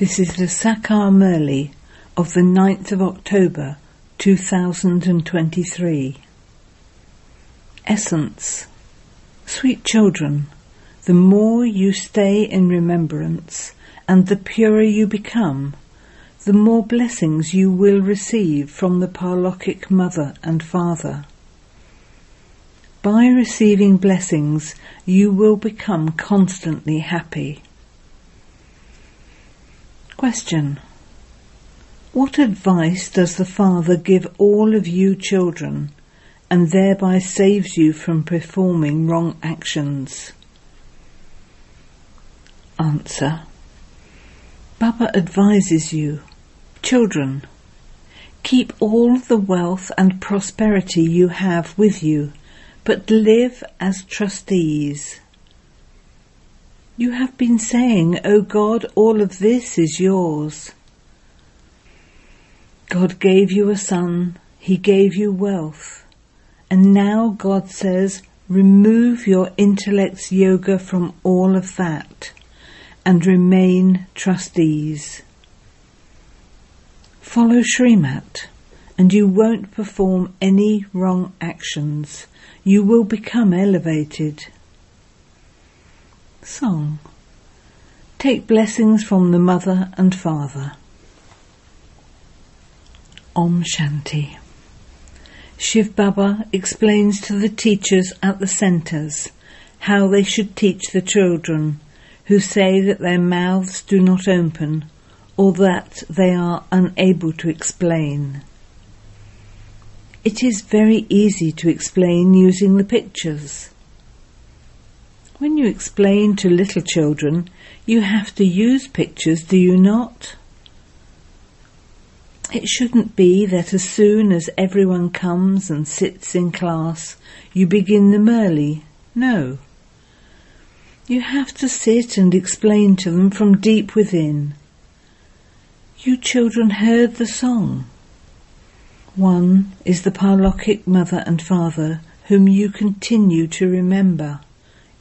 This is the Sakar Murli of the 9th of October 2023. Essence Sweet children, the more you stay in remembrance and the purer you become, the more blessings you will receive from the Parlokic Mother and Father. By receiving blessings, you will become constantly happy. Question. What advice does the Father give all of you children and thereby saves you from performing wrong actions? Answer. Baba advises you, children, keep all the wealth and prosperity you have with you, but live as trustees. You have been saying, O oh God, all of this is yours. God gave you a son, He gave you wealth, and now God says, remove your intellect's yoga from all of that and remain trustees. Follow Srimat and you won't perform any wrong actions. You will become elevated. Song. Take blessings from the mother and father. Om Shanti. Shiv Baba explains to the teachers at the centres how they should teach the children who say that their mouths do not open or that they are unable to explain. It is very easy to explain using the pictures. When you explain to little children, you have to use pictures, do you not? It shouldn't be that as soon as everyone comes and sits in class, you begin them early. No. You have to sit and explain to them from deep within. You children heard the song. One is the Parlokic mother and father whom you continue to remember.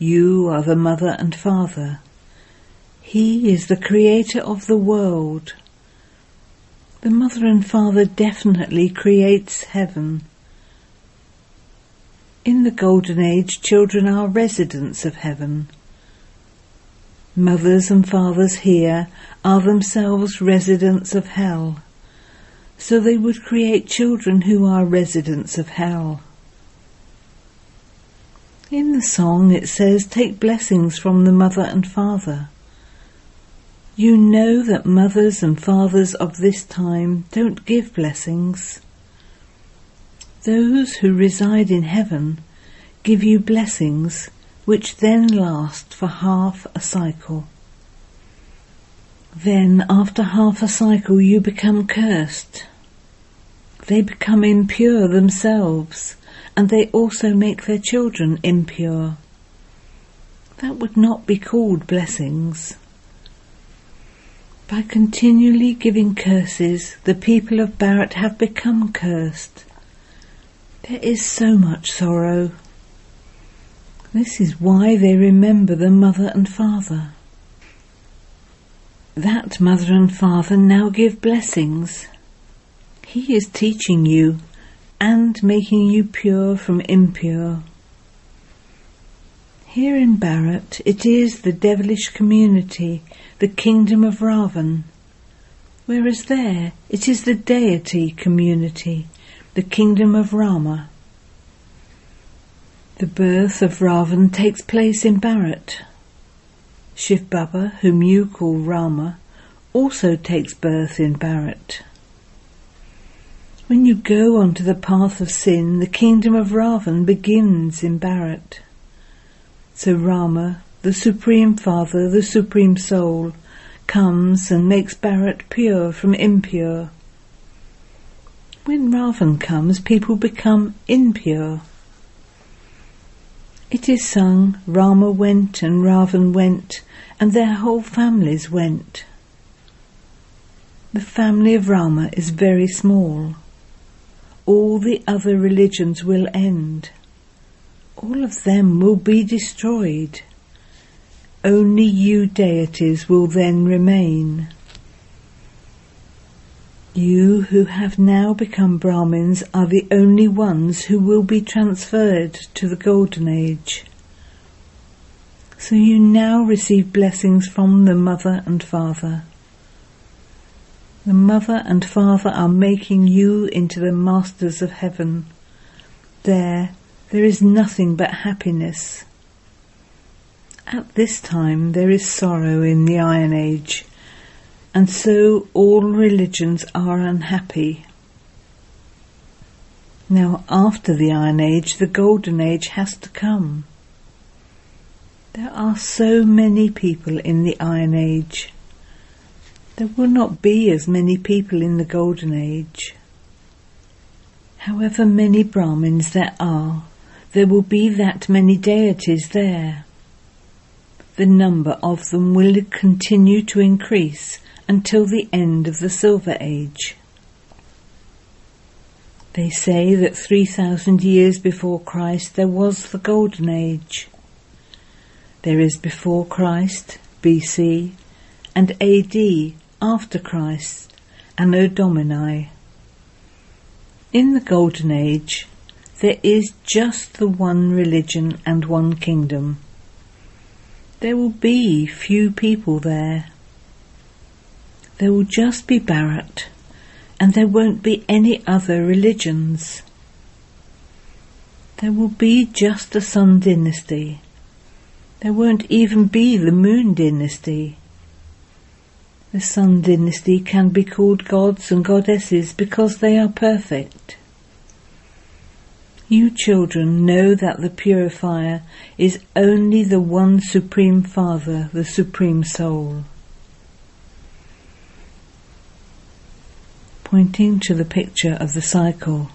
You are the mother and father. He is the creator of the world. The mother and father definitely creates heaven. In the golden age, children are residents of heaven. Mothers and fathers here are themselves residents of hell. So they would create children who are residents of hell. In the song it says, take blessings from the mother and father. You know that mothers and fathers of this time don't give blessings. Those who reside in heaven give you blessings which then last for half a cycle. Then, after half a cycle, you become cursed. They become impure themselves and they also make their children impure. That would not be called blessings. By continually giving curses, the people of Bharat have become cursed. There is so much sorrow. This is why they remember the mother and father. That mother and father now give blessings. He is teaching you and making you pure from impure. Here in Bharat, it is the devilish community, the kingdom of Ravan, whereas there it is the deity community, the kingdom of Rama. The birth of Ravan takes place in Bharat. Shiv Baba, whom you call Rama, also takes birth in Bharat. When you go onto the path of sin, the kingdom of Ravan begins in Bharat. So Rama, the Supreme Father, the Supreme Soul, comes and makes Bharat pure from impure. When Ravan comes, people become impure. It is sung, Rama went and Ravan went, and their whole families went. The family of Rama is very small all the other religions will end. All of them will be destroyed. Only you deities will then remain. You who have now become Brahmins are the only ones who will be transferred to the Golden Age. So you now receive blessings from the mother and father. The mother and father are making you into the masters of heaven. There, there is nothing but happiness. At this time there is sorrow in the Iron Age, and so all religions are unhappy. Now after the Iron Age, the Golden Age has to come. There are so many people in the Iron Age. There will not be as many people in the Golden Age. However many Brahmins there are, there will be that many deities there the number of them will continue to increase until the end of the Silver Age. They say that 3,000 years before Christ there was the Golden Age. There is before Christ, BC, and AD, after Christ, Anno Domini. In the Golden Age, there is just the one religion and one kingdom. There will be few people there. There will just be Bharat, and there won't be any other religions. There will be just the Sun dynasty. There won't even be the Moon dynasty. The Sun dynasty can be called gods and goddesses because they are perfect. You children know that the purifier is only the one Supreme Father, the Supreme Soul. Pointing to the picture of the cycle.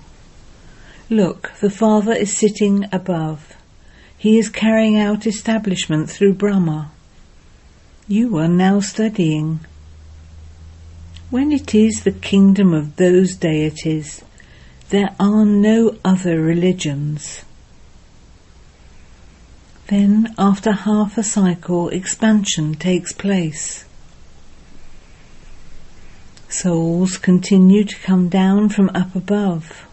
Look, the Father is sitting above. He is carrying out establishment through Brahma. You are now studying. When it is the kingdom of those deities, there are no other religions. Then, after half a cycle, expansion takes place. Souls continue to come down from up above.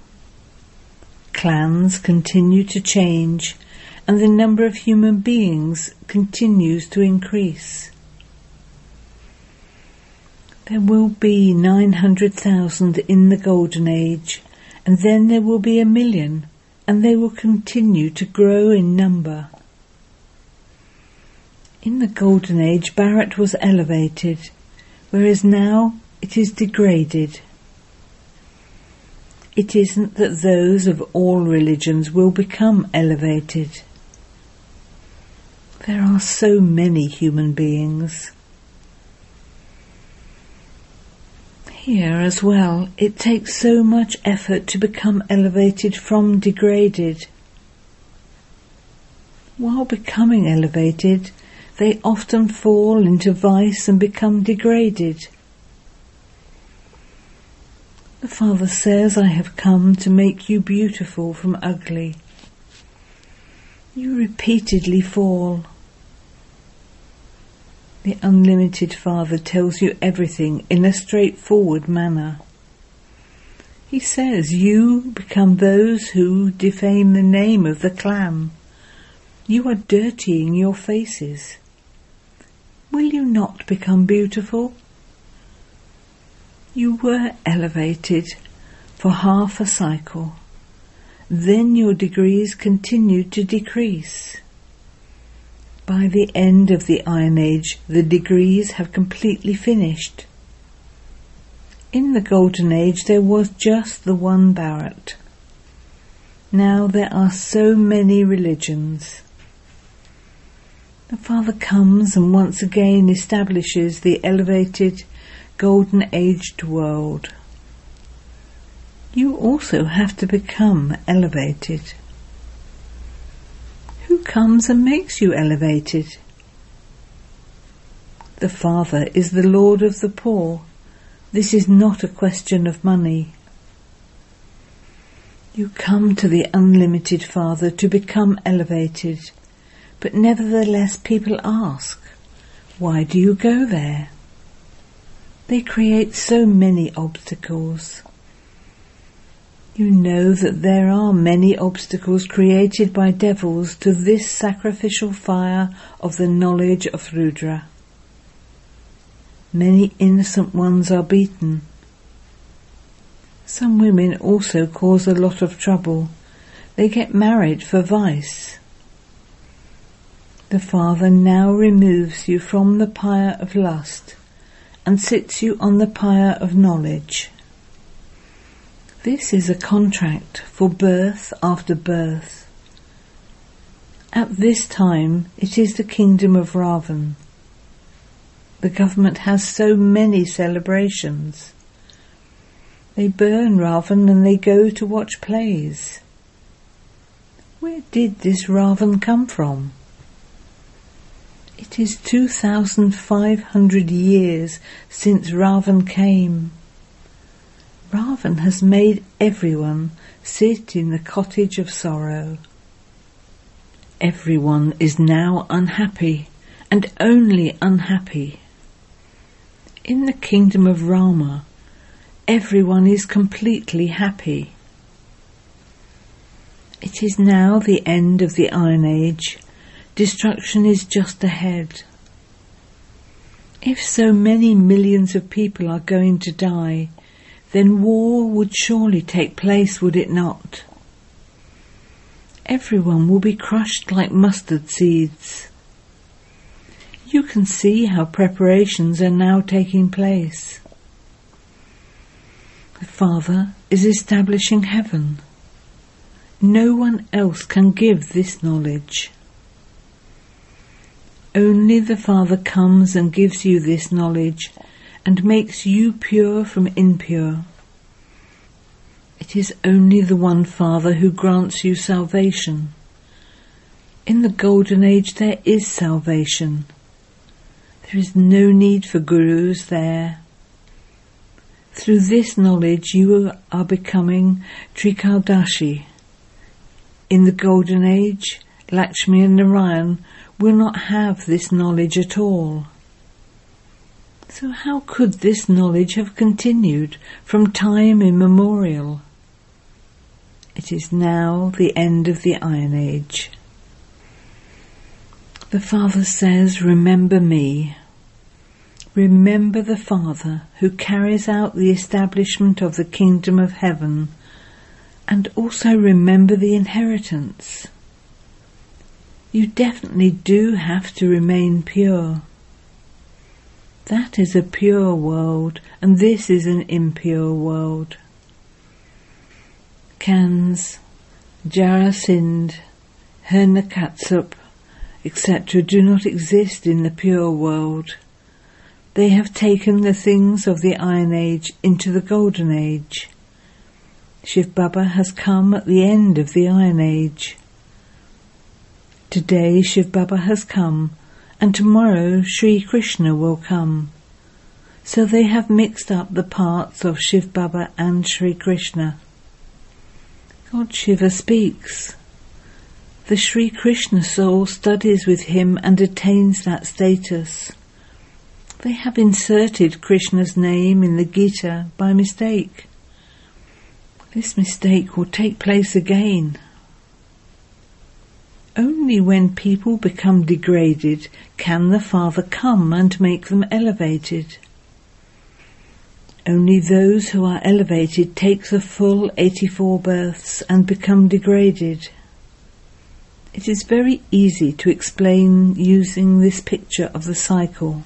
Clans continue to change, and the number of human beings continues to increase. There will be 900,000 in the Golden Age and then there will be a million, and they will continue to grow in number. In the Golden Age, Bharat was elevated, whereas now it is degraded. It isn't that those of all religions will become elevated. There are so many human beings. Here as well, it takes so much effort to become elevated from degraded. While becoming elevated, they often fall into vice and become degraded. The Father says, I have come to make you beautiful from ugly. You repeatedly fall. The unlimited Father tells you everything in a straightforward manner. He says you become those who defame the name of the clan. You are dirtying your faces. Will you not become beautiful? You were elevated for half a cycle. Then your degrees continued to decrease. By the end of the Iron Age, the degrees have completely finished. In the Golden Age, there was just the one Bharat. Now there are so many religions. The Father comes and once again establishes the elevated, golden aged world. You also have to become elevated. Who comes and makes you elevated? The Father is the Lord of the poor. This is not a question of money. You come to the unlimited Father to become elevated, but nevertheless people ask, why do you go there? They create so many obstacles. You know that there are many obstacles created by devils to this sacrificial fire of the knowledge of Rudra. Many innocent ones are beaten. Some women also cause a lot of trouble. They get married for vice. The Father now removes you from the pyre of lust and sits you on the pyre of knowledge. This is a contract for birth after birth. At this time it is the kingdom of Ravan. The government has so many celebrations. They burn Ravan and they go to watch plays. Where did this Ravan come from? It is 2,500 years since Ravan came. Ravan has made everyone sit in the cottage of sorrow. Everyone is now unhappy and only unhappy. In the kingdom of Rama, everyone is completely happy. It is now the end of the Iron Age. Destruction is just ahead. If so many millions of people are going to die, then war would surely take place, would it not? Everyone will be crushed like mustard seeds. You can see how preparations are now taking place. The Father is establishing heaven. No one else can give this knowledge. Only the Father comes and gives you this knowledge and makes you pure from impure. It is only the one Father who grants you salvation. In the Golden Age there is salvation. There is no need for gurus there. Through this knowledge you are becoming Trikaldarshi. In the Golden Age, Lakshmi and Narayan will not have this knowledge at all. So how could this knowledge have continued from time immemorial? It is now the end of the Iron Age. The Father says, Remember me. Remember the Father who carries out the establishment of the kingdom of heaven, and also remember the inheritance. You definitely do have to remain pure. That is a pure world, and this is an impure world. Kans, Jarasandh, Hiranyakasipu, etc. do not exist in the pure world. They have taken the things of the Iron Age into the Golden Age. Shiv Baba has come at the end of the Iron Age. Today Shiv Baba has come and tomorrow Sri Krishna will come. So they have mixed up the parts of Shiv Baba and Sri Krishna. God Shiva speaks. The Sri Krishna soul studies with him and attains that status. They have inserted Krishna's name in the Gita by mistake. This mistake will take place again. Only when people become degraded can the Father come and make them elevated. Only those who are elevated take the full 84 births and become degraded. It is very easy to explain using this picture of the cycle.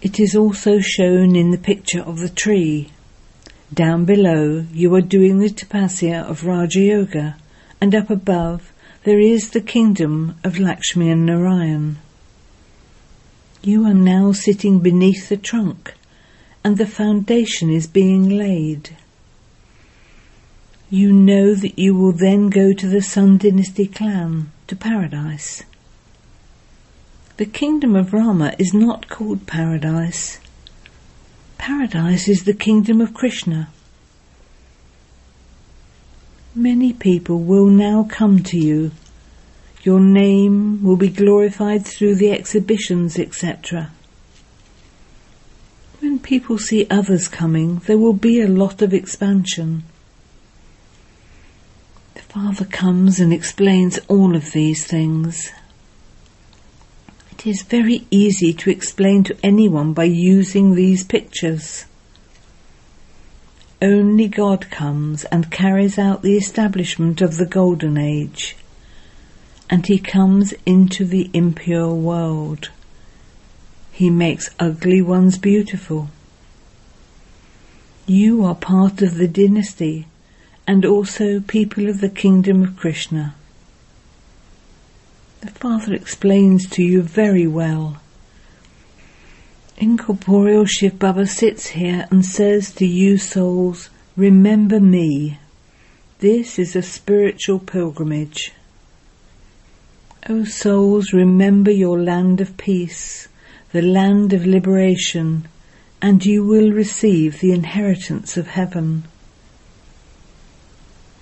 It is also shown in the picture of the tree. Down below you are doing the tapasya of Raja Yoga and up above there is the kingdom of Lakshmi and Narayan. You are now sitting beneath the trunk and the foundation is being laid. You know that you will then go to the Sun Dynasty clan, to paradise. The kingdom of Rama is not called paradise. Paradise is the kingdom of Krishna. Many people will now come to you. Your name will be glorified through the exhibitions, etc. When people see others coming, there will be a lot of expansion. The Father comes and explains all of these things. It is very easy to explain to anyone by using these pictures. Only God comes and carries out the establishment of the Golden Age, and He comes into the impure world. He makes ugly ones beautiful. You are part of the dynasty and also people of the kingdom of Krishna. The Father explains to you very well. Incorporeal Shiv Baba sits here and says to you souls, remember me. This is a spiritual pilgrimage. O souls, remember your land of peace, the land of liberation, and you will receive the inheritance of heaven.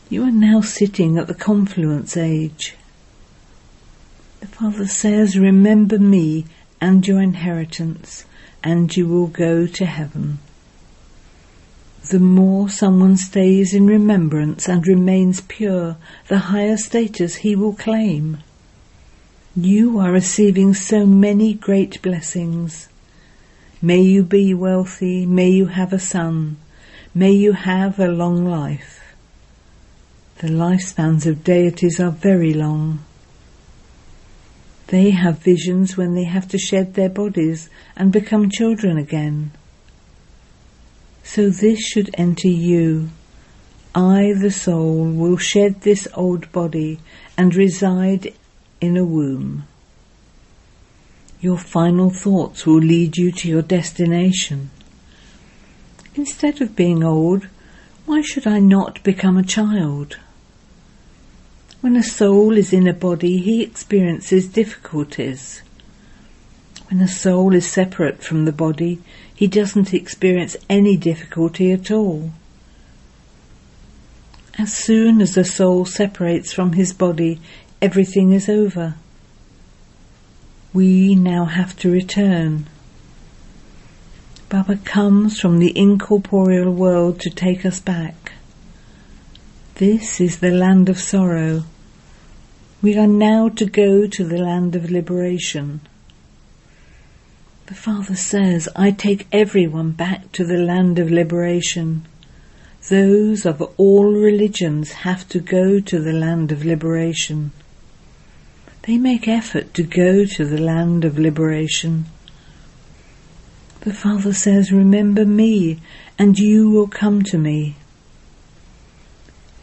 You are now sitting at the confluence age. The Father says, Remember me and your inheritance, and you will go to heaven. The more someone stays in remembrance and remains pure, the higher status he will claim. You are receiving so many great blessings. May you be wealthy, may you have a son, may you have a long life. The lifespans of deities are very long. They have visions when they have to shed their bodies and become children again. So this should enter you. I, the soul, will shed this old body and reside in a womb. Your final thoughts will lead you to your destination. Instead of being old, why should I not become a child? When a soul is in a body, he experiences difficulties. When a soul is separate from the body, he doesn't experience any difficulty at all. As soon as the soul separates from his body, everything is over. We now have to return. Baba comes from the incorporeal world to take us back. This is the land of sorrow. We are now to go to the land of liberation. The Father says, I take everyone back to the land of liberation. Those of all religions have to go to the land of liberation. They make effort to go to the land of liberation. The Father says, Remember me, and you will come to me.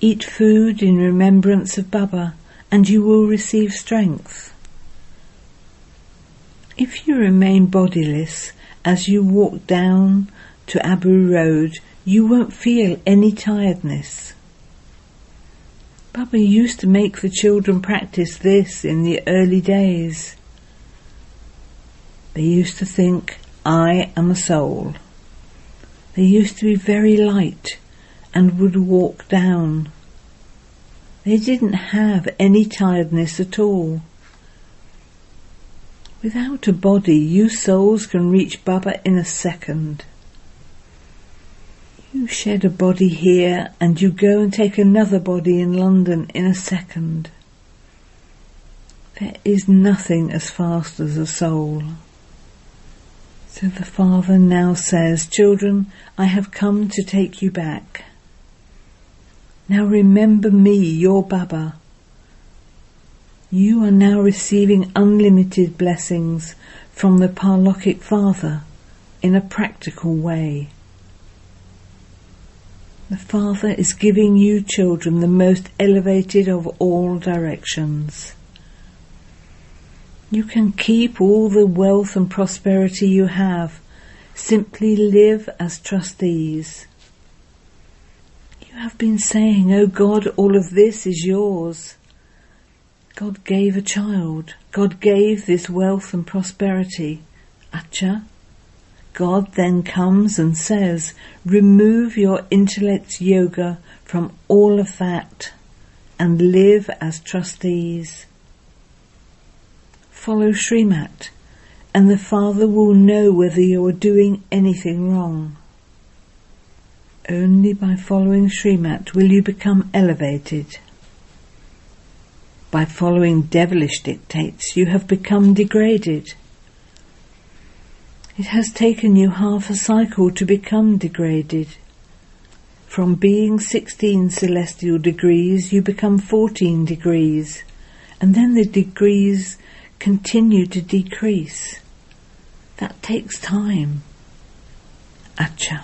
Eat food in remembrance of Baba and you will receive strength. If you remain bodiless as you walk down to Abu Road, you won't feel any tiredness. Baba used to make the children practice this in the early days. They used to think, I am a soul. They used to be very light and would walk down they didn't have any tiredness at all. Without a body, you souls can reach Baba in a second. You shed a body here and you go and take another body in London in a second. There is nothing as fast as a soul. So the Father now says, Children, I have come to take you back. Now remember me, your Baba. You are now receiving unlimited blessings from the Parlokic Father in a practical way. The Father is giving you children the most elevated of all directions. You can keep all the wealth and prosperity you have. Simply live as trustees. You have been saying, Oh God, all of this is yours. God gave a child. God gave this wealth and prosperity. Acha. God then comes and says, remove your intellect's yoga from all of that and live as trustees. Follow Srimat and the Father will know whether you are doing anything wrong. Only by following Srimat will you become elevated. By following devilish dictates, you have become degraded. It has taken you half a cycle to become degraded. From being 16 celestial degrees, you become 14 degrees, and then the degrees continue to decrease. That takes time. Acha.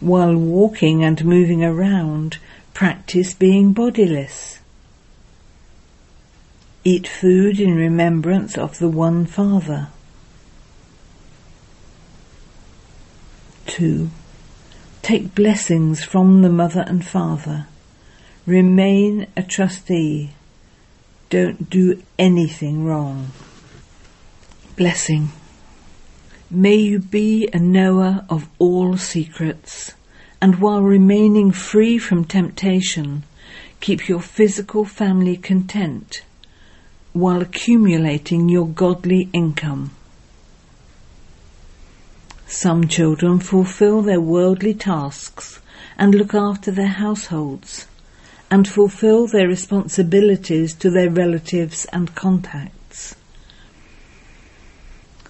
while walking and moving around, practice being bodiless. Eat food in remembrance of the One Father. 2. Take blessings from the Mother and Father. Remain a trustee. Don't do anything wrong. Blessing. May you be a knower of all secrets, and while remaining free from temptation, keep your physical family content while accumulating your godly income. Some children fulfill their worldly tasks and look after their households and fulfill their responsibilities to their relatives and contacts.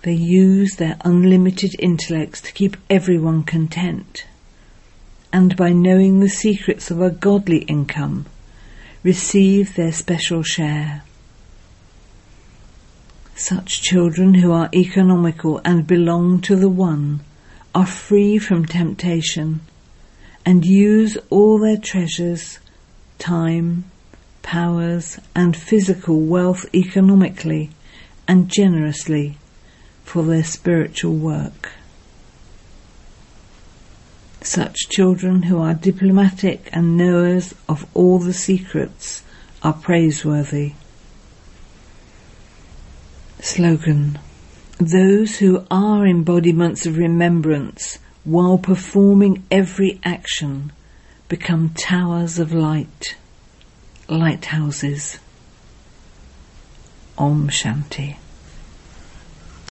They use their unlimited intellects to keep everyone content. And by knowing the secrets of a godly income, receive their special share. Such children who are economical and belong to the One are free from temptation and use all their treasures, time, powers and physical wealth economically and generously for their spiritual work. Such children who are diplomatic and knowers of all the secrets are praiseworthy. Slogan Those who are embodiments of remembrance while performing every action become towers of light, lighthouses. Om Shanti.